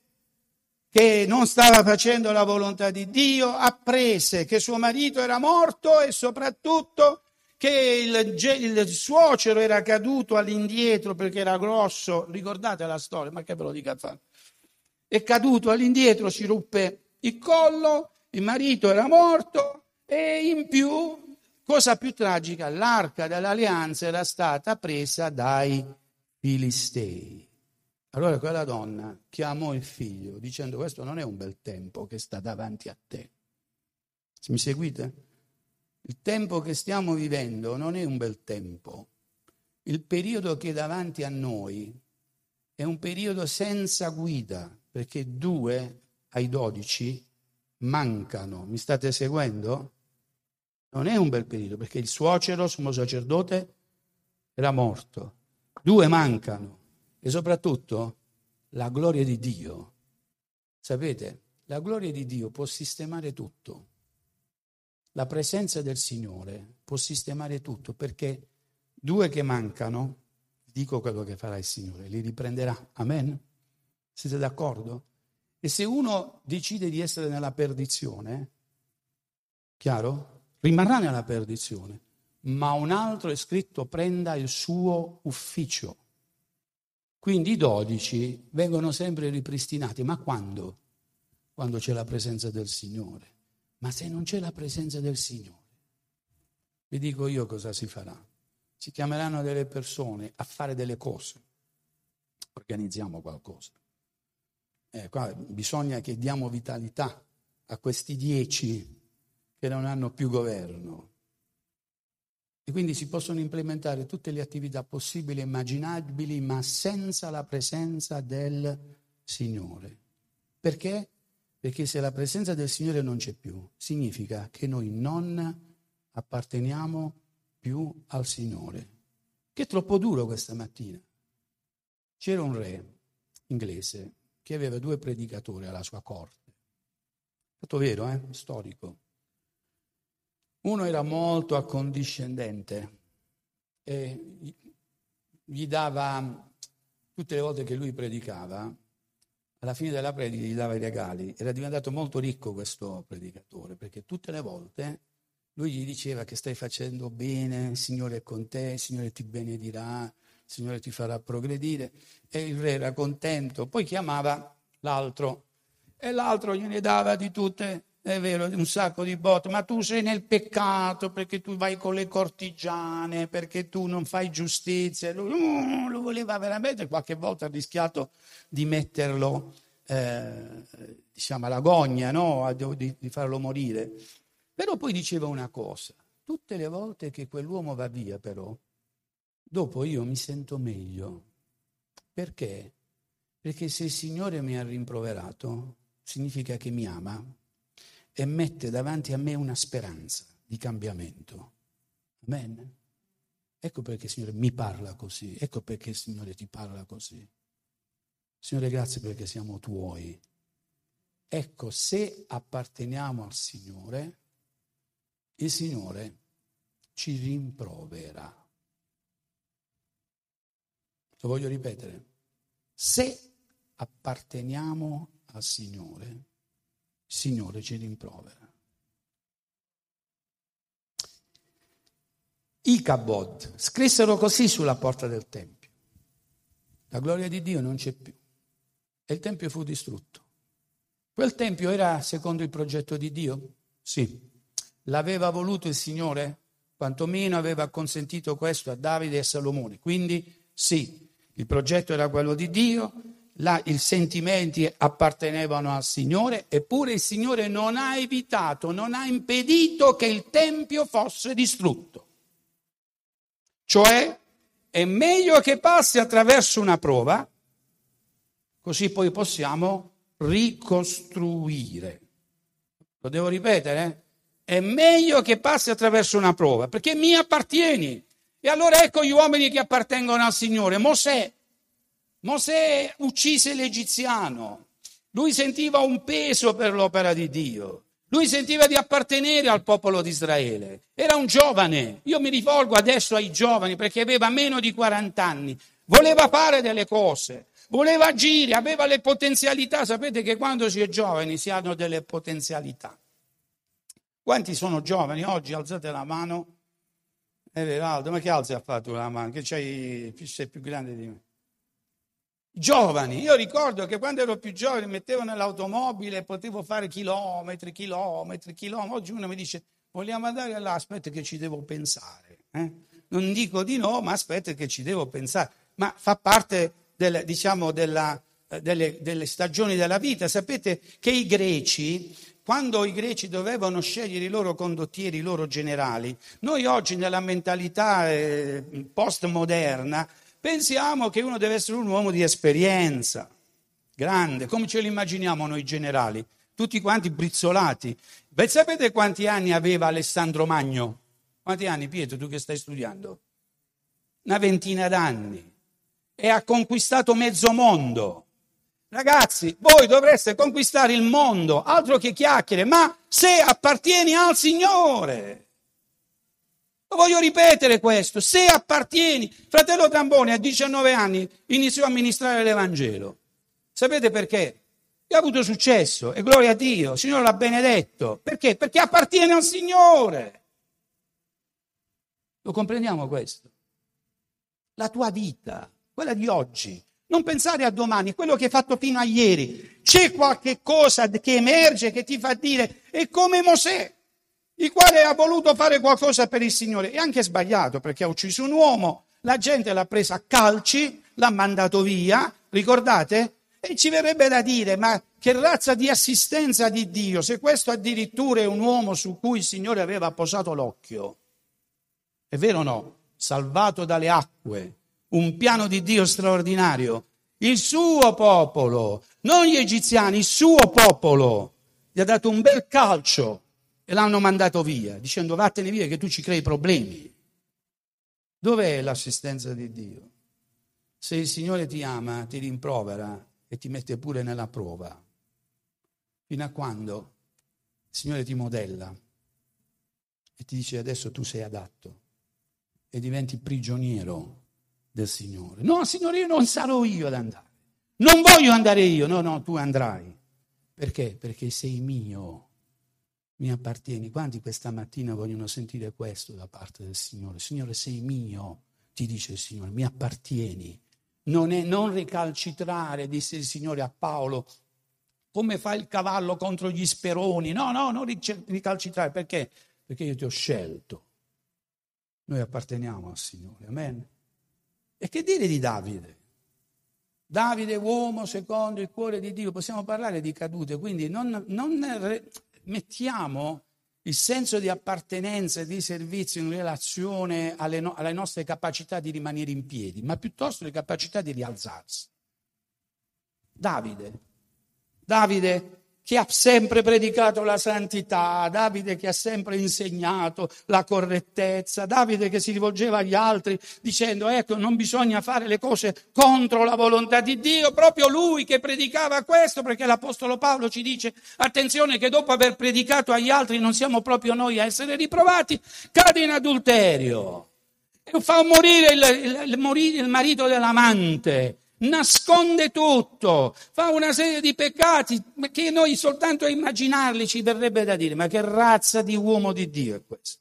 che non stava facendo la volontà di Dio, apprese che suo marito era morto e soprattutto che il, il, suocero era caduto all'indietro perché era grosso, ricordate la storia, ma che ve lo dica fare? È caduto all'indietro, si ruppe il collo, il marito era morto e in più, cosa più tragica, l'arca dell'alleanza era stata presa dai filistei. Allora quella donna chiamò il figlio dicendo questo non è un bel tempo che sta davanti a te. Mi seguite? Il tempo che stiamo vivendo non è un bel tempo. Il periodo che è davanti a noi è un periodo senza guida, perché due ai dodici mancano. Mi state seguendo? Non è un bel periodo, perché il suocero, sommo sacerdote, era morto. Due mancano. E soprattutto la gloria di Dio. Sapete, la gloria di Dio può sistemare tutto. La presenza del Signore può sistemare tutto perché due che mancano, dico quello che farà il Signore, li riprenderà. Amen? Siete d'accordo? E se uno decide di essere nella perdizione, chiaro? Rimarrà nella perdizione, ma un altro è scritto prenda il suo ufficio. Quindi i dodici vengono sempre ripristinati, ma quando? Quando c'è la presenza del Signore. Ma se non c'è la presenza del Signore, vi dico io cosa si farà. Si chiameranno delle persone a fare delle cose. Organizziamo qualcosa. Eh, qua bisogna che diamo vitalità a questi dieci che non hanno più governo. E quindi si possono implementare tutte le attività possibili e immaginabili, ma senza la presenza del Signore. Perché? Perché se la presenza del Signore non c'è più, significa che noi non apparteniamo più al Signore. Che è troppo duro questa mattina. C'era un re inglese che aveva due predicatori alla sua corte. Fatto vero, eh? Storico. Uno era molto accondiscendente e gli dava, tutte le volte che lui predicava, alla fine della predica gli dava i regali. Era diventato molto ricco questo predicatore, perché tutte le volte lui gli diceva che stai facendo bene, il Signore è con te, il Signore ti benedirà, il Signore ti farà progredire. E il re era contento. Poi chiamava l'altro e l'altro gliene dava di tutte, è vero, un sacco di botte, ma tu sei nel peccato perché tu vai con le cortigiane, perché tu non fai giustizia. Lui uh, lo voleva veramente, qualche volta ha rischiato di metterlo, eh, diciamo, alla gogna, no? di, di farlo morire. Però poi diceva una cosa, tutte le volte che quell'uomo va via però, dopo io mi sento meglio. Perché? Perché se il Signore mi ha rimproverato, significa che mi ama e mette davanti a me una speranza di cambiamento. Amen. Ecco perché il Signore mi parla così, ecco perché il Signore ti parla così. Signore, grazie perché siamo tuoi. Ecco, se apparteniamo al Signore, il Signore ci rimprovera. Lo voglio ripetere. Se apparteniamo al Signore, Signore ci rimprovera. I Kabod scrissero così sulla porta del Tempio. La gloria di Dio non c'è più e il Tempio fu distrutto. Quel Tempio era secondo il progetto di Dio? Sì. L'aveva voluto il Signore? Quantomeno aveva consentito questo a Davide e a Salomone. Quindi sì, il progetto era quello di Dio, là, i sentimenti appartenevano al Signore, eppure il Signore non ha evitato, non ha impedito che il Tempio fosse distrutto. Cioè, è meglio che passi attraverso una prova Così poi possiamo ricostruire. Lo devo ripetere? È meglio che passi attraverso una prova, perché mi appartieni E allora ecco gli uomini che appartengono al Signore. Mosè. Mosè uccise l'egiziano. Lui sentiva un peso per l'opera di Dio. Lui sentiva di appartenere al popolo di Israele. Era un giovane. Io mi rivolgo adesso ai giovani perché aveva meno di 40 anni. Voleva fare delle cose, voleva agire, aveva le potenzialità. Sapete che quando si è giovani si hanno delle potenzialità. Quanti sono giovani oggi? Alzate la mano. Everaldo, ma che alzi ha fatto la mano? Che sei più grande di me giovani. Io ricordo che quando ero più giovane mi mettevo nell'automobile e potevo fare chilometri, chilometri, chilometri. Oggi uno mi dice vogliamo andare là, aspetta che ci devo pensare. Eh? Non dico di no, ma aspetta che ci devo pensare. Ma fa parte del, diciamo, della, eh, delle, delle stagioni della vita. Sapete che i greci quando i greci dovevano scegliere i loro condottieri, i loro generali, noi oggi nella mentalità eh, postmoderna Pensiamo che uno deve essere un uomo di esperienza, grande, come ce li immaginiamo noi generali, tutti quanti brizzolati. Beh, sapete quanti anni aveva Alessandro Magno? Quanti anni, Pietro, tu che stai studiando? Una ventina d'anni. E ha conquistato mezzo mondo. Ragazzi, voi dovreste conquistare il mondo, altro che chiacchiere, ma se appartieni al Signore. Lo voglio ripetere questo, se appartieni, fratello Trambone a 19 anni iniziò a ministrare l'Evangelo. Sapete perché? E ha avuto successo e gloria a Dio, il Signore l'ha benedetto. Perché? Perché appartiene al Signore. Lo comprendiamo questo? La tua vita, quella di oggi, non pensare a domani, quello che hai fatto fino a ieri. C'è qualche cosa che emerge che ti fa dire, è come Mosè il quale ha voluto fare qualcosa per il Signore e anche sbagliato perché ha ucciso un uomo, la gente l'ha presa a calci, l'ha mandato via, ricordate? E ci verrebbe da dire, ma che razza di assistenza di Dio, se questo addirittura è un uomo su cui il Signore aveva posato l'occhio. È vero o no? Salvato dalle acque, un piano di Dio straordinario. Il suo popolo, non gli egiziani, il suo popolo, gli ha dato un bel calcio e l'hanno mandato via, dicendo vattene via che tu ci crei problemi. Dov'è l'assistenza di Dio? Se il Signore ti ama, ti rimprovera e ti mette pure nella prova, fino a quando il Signore ti modella e ti dice adesso tu sei adatto e diventi prigioniero del Signore. No, Signore, io non sarò io ad andare. Non voglio andare io. No, no, tu andrai. Perché? Perché sei mio mi appartieni. Quanti questa mattina vogliono sentire questo da parte del Signore? Signore, sei mio, ti dice il Signore, mi appartieni. Non, è, non ricalcitrare, disse il Signore a Paolo, come fa il cavallo contro gli speroni. No, no, non ricalcitrare. Perché? Perché io ti ho scelto. Noi apparteniamo al Signore. Amen. E che dire di Davide? Davide, uomo secondo il cuore di Dio, possiamo parlare di cadute, quindi non, non mettiamo il senso di appartenenza e di servizio in relazione alle, no- alle, nostre capacità di rimanere in piedi, ma piuttosto le capacità di rialzarsi. Davide, Davide che ha sempre predicato la santità, Davide che ha sempre insegnato la correttezza, Davide che si rivolgeva agli altri dicendo ecco non bisogna fare le cose contro la volontà di Dio, proprio lui che predicava questo perché l'Apostolo Paolo ci dice attenzione che dopo aver predicato agli altri non siamo proprio noi a essere riprovati, cade in adulterio e fa morire il, il, il marito dell'amante nasconde tutto, fa una serie di peccati che noi soltanto a immaginarli ci verrebbe da dire, ma che razza di uomo di Dio è questo?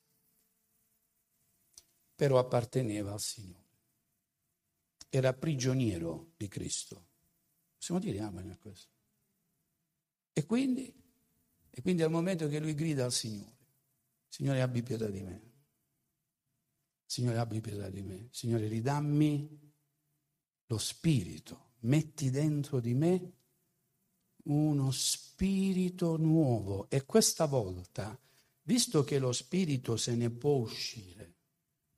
Però apparteneva al Signore, era prigioniero di Cristo. Possiamo dire amen a questo? E quindi, e quindi al momento che lui grida al Signore, Signore abbi pietà di me, Signore abbi pietà di me, Signore ridammi lo spirito, metti dentro di me uno spirito nuovo e questa volta, visto che lo spirito se ne può uscire,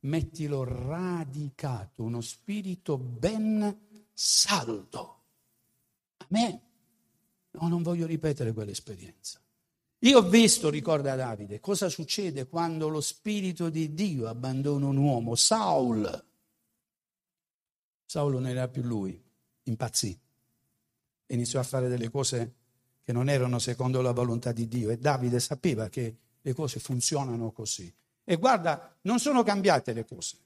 mettilo radicato, uno spirito ben saldo. A me, no, non voglio ripetere quell'esperienza. Io ho visto, ricorda Davide, cosa succede quando lo Spirito di Dio abbandona un uomo. Saul. Saul non era più lui, impazzì. Iniziò a fare delle cose che non erano secondo la volontà di Dio e Davide sapeva che le cose funzionano così. E guarda, non sono cambiate le cose.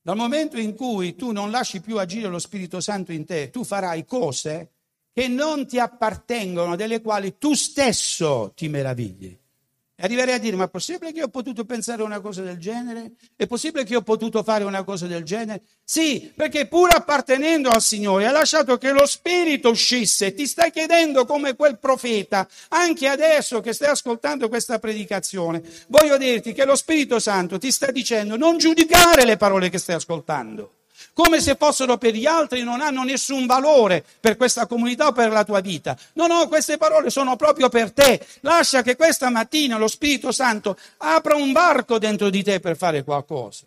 Dal momento in cui tu non lasci più agire lo Spirito Santo in te, tu farai cose che non ti appartengono, delle quali tu stesso ti meravigli. E arriverei a dire, ma è possibile che ho potuto pensare una cosa del genere? È possibile che ho potuto fare una cosa del genere? Sì, perché pur appartenendo al Signore, ha lasciato che lo Spirito uscisse. Ti stai chiedendo come quel profeta, anche adesso che stai ascoltando questa predicazione, voglio dirti che lo Spirito Santo ti sta dicendo non giudicare le parole che stai ascoltando come se fossero per gli altri, non hanno nessun valore per questa comunità o per la tua vita. No, no, queste parole sono proprio per te. Lascia che questa mattina lo Spirito Santo apra un barco dentro di te per fare qualcosa.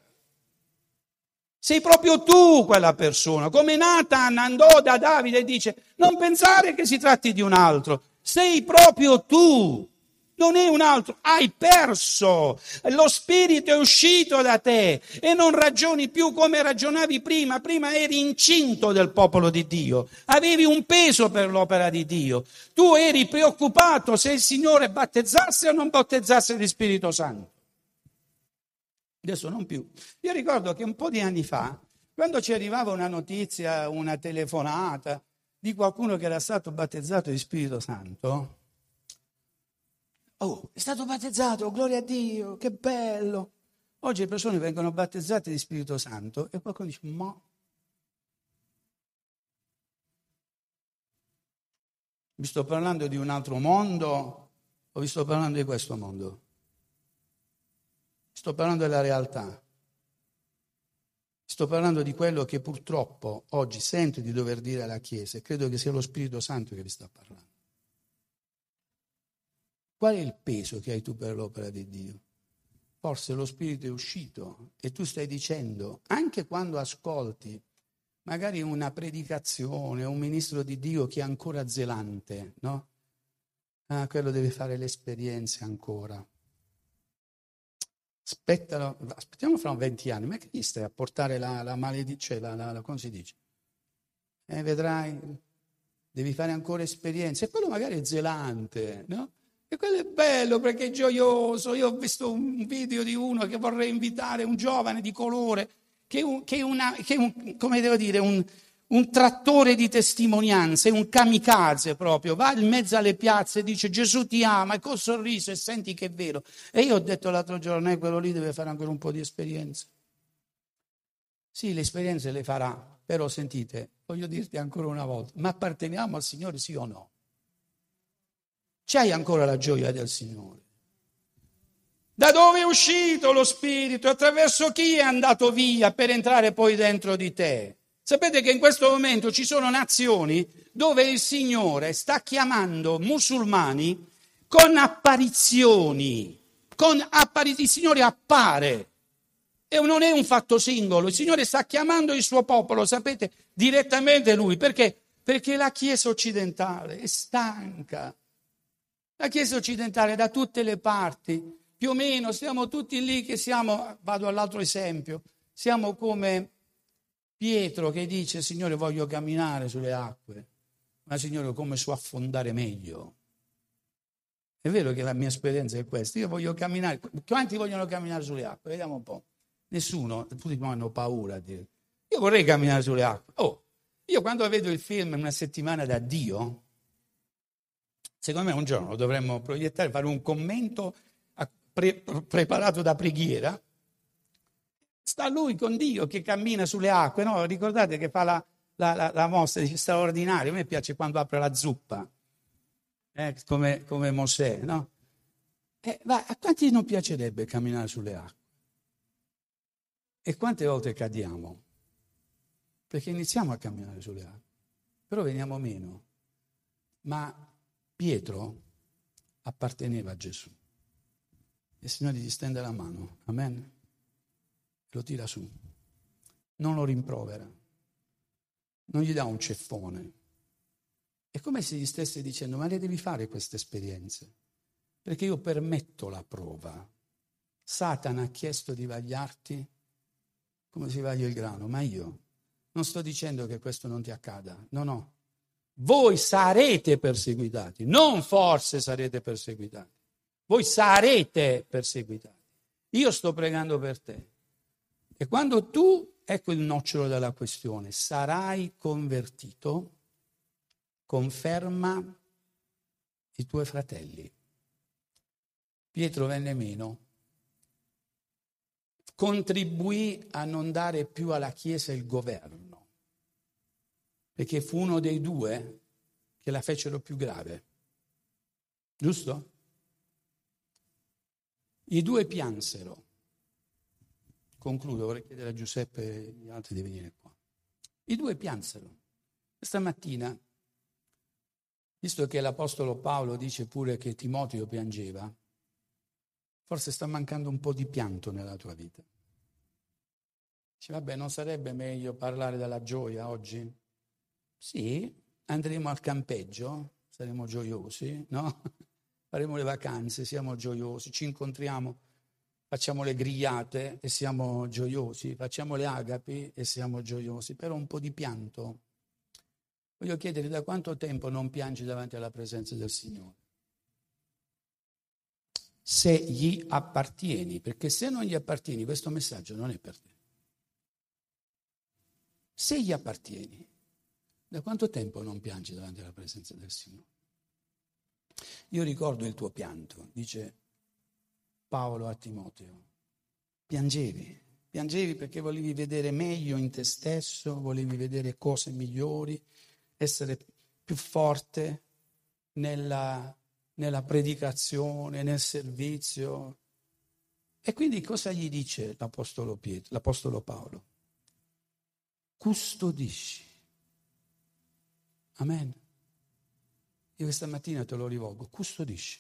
Sei proprio tu quella persona, come Nathan andò da Davide e dice, non pensare che si tratti di un altro, sei proprio tu non è un altro, hai perso, lo spirito è uscito da te e non ragioni più come ragionavi prima, prima eri incinto del popolo di Dio, avevi un peso per l'opera di Dio, tu eri preoccupato se il Signore battezzasse o non battezzasse di Spirito Santo. Adesso non più. Io ricordo che un po' di anni fa, quando ci arrivava una notizia, una telefonata di qualcuno che era stato battezzato di Spirito Santo, Oh, è stato battezzato, gloria a Dio, che bello. Oggi le persone vengono battezzate di Spirito Santo e qualcuno dice, ma... Vi sto parlando di un altro mondo o vi sto parlando di questo mondo? Sto parlando della realtà. Sto parlando di quello che purtroppo oggi sento di dover dire alla Chiesa e credo che sia lo Spirito Santo che vi sta parlando. Qual è il peso che hai tu per l'opera di Dio? Forse lo Spirito è uscito e tu stai dicendo, anche quando ascolti magari una predicazione, un ministro di Dio che è ancora zelante, no? Ah, quello deve fare l'esperienza ancora. Aspettalo, aspettiamo fra 20 anni, ma che gli stai a portare la, la maledizione, la, la, la, come si dice? Eh, vedrai, devi fare ancora esperienza. E quello magari è zelante, no? E quello è bello perché è gioioso. Io ho visto un video di uno che vorrei invitare, un giovane di colore, che è, un, un, un, trattore di testimonianze, un kamikaze proprio, va in mezzo alle piazze e dice Gesù ti ama e col sorriso e senti che è vero. E io ho detto l'altro giorno, eh, quello lì deve fare ancora un po' di esperienza. Sì, le esperienze le farà, però sentite, voglio dirti ancora una volta, ma apparteniamo al Signore sì o no? C'hai ancora la gioia del Signore? Da dove è uscito lo Spirito? Attraverso chi è andato via per entrare poi dentro di te? Sapete che in questo momento ci sono nazioni dove il Signore sta chiamando musulmani con apparizioni, con appari- il Signore appare. E non è un fatto singolo, il Signore sta chiamando il suo popolo, sapete, direttamente lui. Perché? Perché la Chiesa occidentale è stanca la Chiesa occidentale da tutte le parti, più o meno, siamo tutti lì che siamo, vado all'altro esempio, siamo come Pietro che dice, Signore voglio camminare sulle acque, ma Signore come so affondare meglio. È vero che la mia esperienza è questa, io voglio camminare, quanti vogliono camminare sulle acque? Vediamo un po'. Nessuno, tutti hanno paura a. Io vorrei camminare sulle acque. Oh, io quando vedo il film Una settimana da Dio, Secondo me un giorno dovremmo proiettare, fare un commento pre- preparato da preghiera. Sta lui con Dio che cammina sulle acque, no? Ricordate che fa la, la, la, la mostra di straordinario. A me piace quando apre la zuppa, eh, come, come Mosè, no? Eh, va, a quanti non piacerebbe camminare sulle acque? E quante volte cadiamo? Perché iniziamo a camminare sulle acque, però veniamo meno. Ma Pietro apparteneva a Gesù. Il Signore gli stende la mano, amen, lo tira su, non lo rimprovera, non gli dà un ceffone. È come se gli stesse dicendo, ma le devi fare queste esperienze. Perché io permetto la prova. Satana ha chiesto di vagliarti come si vaglia il grano, ma io non sto dicendo che questo non ti accada, no, no. Voi sarete perseguitati, non forse sarete perseguitati. Voi sarete perseguitati. Io sto pregando per te. E quando tu, ecco il nocciolo della questione, sarai convertito, conferma i tuoi fratelli. Pietro venne meno, contribuì a non dare più alla Chiesa il governo, perché fu uno dei due che la fecero più grave. Giusto? I due piansero. Concludo, vorrei chiedere a Giuseppe e agli altri di venire qua. I due piansero. Questa mattina Visto che l'Apostolo Paolo dice pure che Timoteo piangeva, forse sta mancando un po' di pianto nella tua vita. Dice, vabbè, non sarebbe meglio parlare della gioia oggi? Sì, andremo al campeggio, saremo gioiosi, no? *laughs* Faremo le vacanze, siamo gioiosi, ci incontriamo, facciamo le grigliate e siamo gioiosi, facciamo le agapi e siamo gioiosi, però un po' di pianto Voglio chiedere da quanto tempo non piangi davanti alla presenza del Signore? Se gli appartieni, perché se non gli appartieni questo messaggio non è per te. Se gli appartieni, da quanto tempo non piangi davanti alla presenza del Signore? Io ricordo il tuo pianto, dice Paolo a Timoteo. Piangevi, piangevi perché volevi vedere meglio in te stesso, volevi vedere cose migliori, essere più forte nella, nella predicazione, nel servizio. E quindi cosa gli dice l'Apostolo, Pietro, l'Apostolo Paolo? Custodisci. Amen. Io questa mattina te lo rivolgo, custodisci.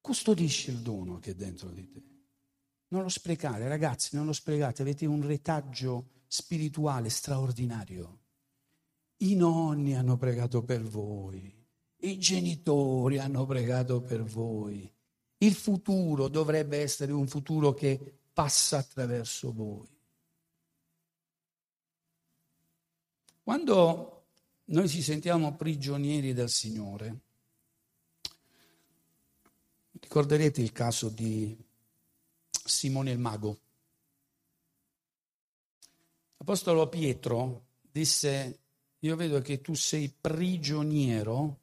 Custodisci il dono che è dentro di te. Non lo sprecare, ragazzi, non lo sprecate, avete un retaggio spirituale straordinario. I nonni hanno pregato per voi, i genitori hanno pregato per voi. Il futuro dovrebbe essere un futuro che passa attraverso voi. Quando noi ci sentiamo prigionieri del Signore, ricorderete il caso di Simone il Mago. L'Apostolo Pietro disse io vedo che tu sei prigioniero,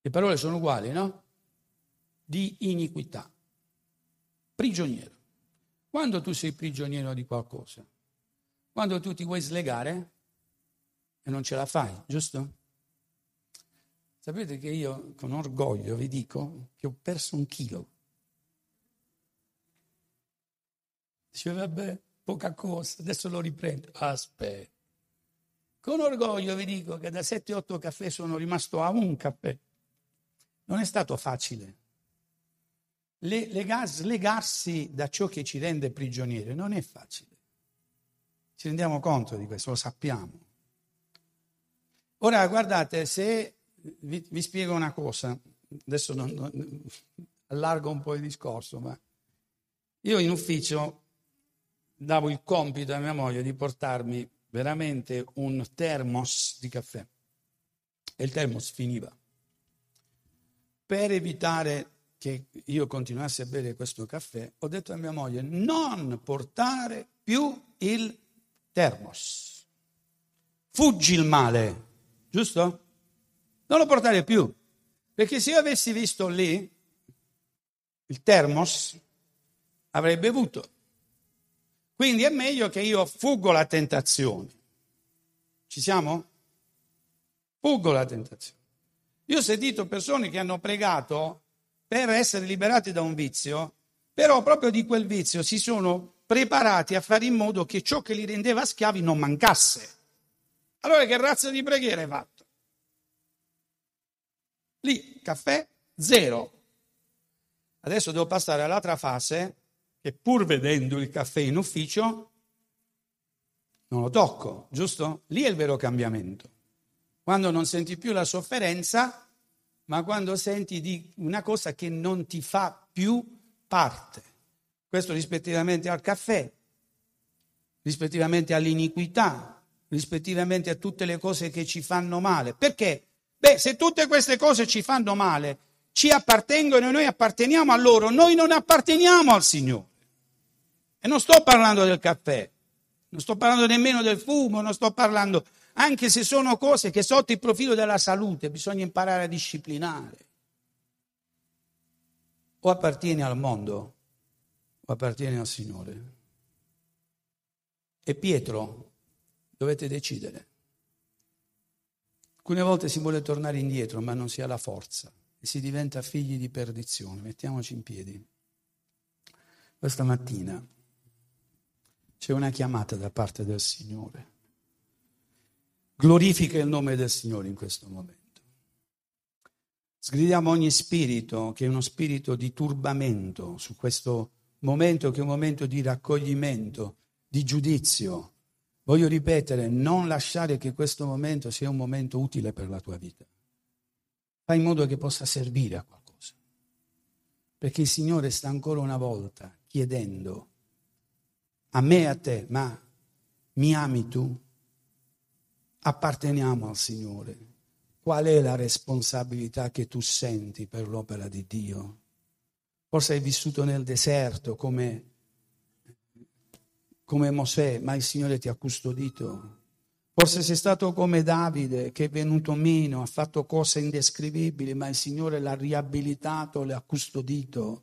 le parole sono uguali, no? Di iniquità. Prigioniero. Quando tu sei prigioniero di qualcosa? Quando tu ti vuoi slegare e non ce la fai, giusto? Sapete che io con orgoglio vi dico che ho perso un chilo. Dice, vabbè, poca cosa, adesso lo riprendo. Aspetta. Con orgoglio vi dico che da 7-8 caffè sono rimasto a un caffè. Non è stato facile. Le, lega, slegarsi da ciò che ci rende prigionieri non è facile. Ci rendiamo conto di questo, lo sappiamo. Ora, guardate, se vi, vi spiego una cosa, adesso non, non, allargo un po' il discorso, ma io in ufficio davo il compito a mia moglie di portarmi veramente un termos di caffè e il termos finiva. Per evitare che io continuassi a bere questo caffè, ho detto a mia moglie non portare più il termos. Fuggi il male, giusto? Non lo portare più, perché se io avessi visto lì il termos, avrei bevuto. Quindi è meglio che io fuggo la tentazione. Ci siamo? Fuggo la tentazione. Io ho sentito persone che hanno pregato per essere liberati da un vizio, però proprio di quel vizio si sono preparati a fare in modo che ciò che li rendeva schiavi non mancasse. Allora che razza di preghiera hai fatto? Lì, caffè, zero. Adesso devo passare all'altra fase che pur vedendo il caffè in ufficio non lo tocco, giusto? Lì è il vero cambiamento. Quando non senti più la sofferenza, ma quando senti di una cosa che non ti fa più parte. Questo rispettivamente al caffè, rispettivamente all'iniquità, rispettivamente a tutte le cose che ci fanno male. Perché? Beh, se tutte queste cose ci fanno male, ci appartengono e noi apparteniamo a loro, noi non apparteniamo al Signore. E non sto parlando del caffè, non sto parlando nemmeno del fumo, non sto parlando, anche se sono cose che sotto il profilo della salute bisogna imparare a disciplinare. O appartieni al mondo o appartieni al Signore. E Pietro, dovete decidere. Alcune volte si vuole tornare indietro, ma non si ha la forza e si diventa figli di perdizione. Mettiamoci in piedi. Questa mattina c'è una chiamata da parte del Signore. Glorifica il nome del Signore in questo momento. Sgridiamo ogni spirito che è uno spirito di turbamento su questo momento che è un momento di raccoglimento, di giudizio. Voglio ripetere, non lasciare che questo momento sia un momento utile per la tua vita. Fai in modo che possa servire a qualcosa. Perché il Signore sta ancora una volta chiedendo a me e a te, ma mi ami tu? Apparteniamo al Signore. Qual è la responsabilità che tu senti per l'opera di Dio? Forse hai vissuto nel deserto come, come Mosè, ma il Signore ti ha custodito. Forse sei stato come Davide che è venuto meno, ha fatto cose indescrivibili, ma il Signore l'ha riabilitato, l'ha custodito.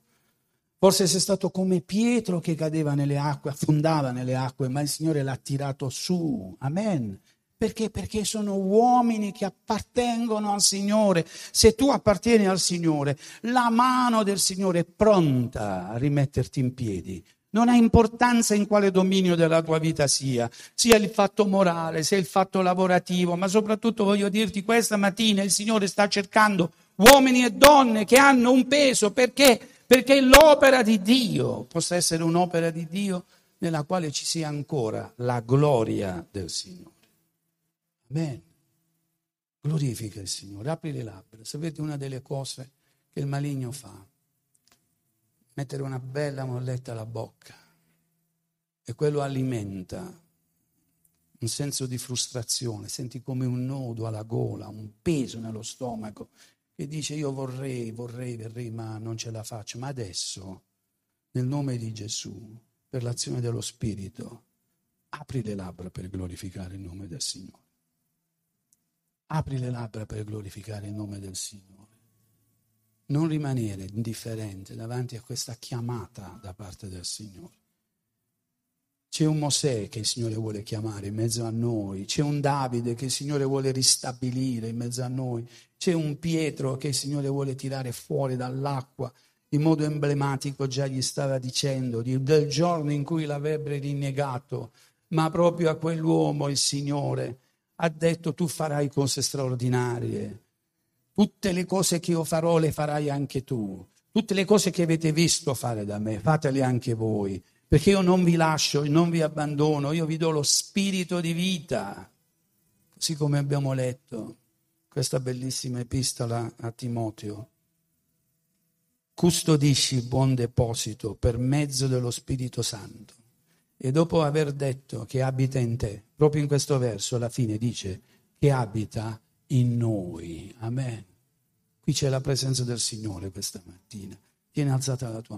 Forse sei stato come Pietro che cadeva nelle acque, affondava nelle acque, ma il Signore l'ha tirato su. Amen. Perché? Perché sono uomini che appartengono al Signore. Se tu appartieni al Signore, la mano del Signore è pronta a rimetterti in piedi. Non ha importanza in quale dominio della tua vita sia, sia il fatto morale, sia il fatto lavorativo, ma soprattutto voglio dirti questa mattina il Signore sta cercando uomini e donne che hanno un peso perché perché l'opera di Dio possa essere un'opera di Dio nella quale ci sia ancora la gloria del Signore. Amen. Glorifica il Signore, apri le labbra. Sapete una delle cose che il maligno fa? Mettere una bella molletta alla bocca e quello alimenta un senso di frustrazione, senti come un nodo alla gola, un peso nello stomaco che dice io vorrei, vorrei, vorrei, ma non ce la faccio. Ma adesso, nel nome di Gesù, per l'azione dello Spirito, apri le labbra per glorificare il nome del Signore. Apri le labbra per glorificare il nome del Signore. Non rimanere indifferente davanti a questa chiamata da parte del Signore. C'è un Mosè che il Signore vuole chiamare in mezzo a noi, c'è un Davide che il Signore vuole ristabilire in mezzo a noi, c'è un Pietro che il Signore vuole tirare fuori dall'acqua. In modo emblematico già gli stava dicendo del giorno in cui l'avrebbe rinnegato, ma proprio a quell'uomo il Signore ha detto tu farai cose straordinarie. Tutte le cose che io farò le farai anche tu. Tutte le cose che avete visto fare da me, fatele anche voi perché io non vi lascio, non vi abbandono, io vi do lo spirito di vita, così come abbiamo letto questa bellissima epistola a Timoteo. Custodisci il buon deposito per mezzo dello Spirito Santo. E dopo aver detto che abita in te, proprio in questo verso alla fine dice che abita in noi. Amen. Qui c'è la presenza del Signore questa mattina. Tieni alzata la tua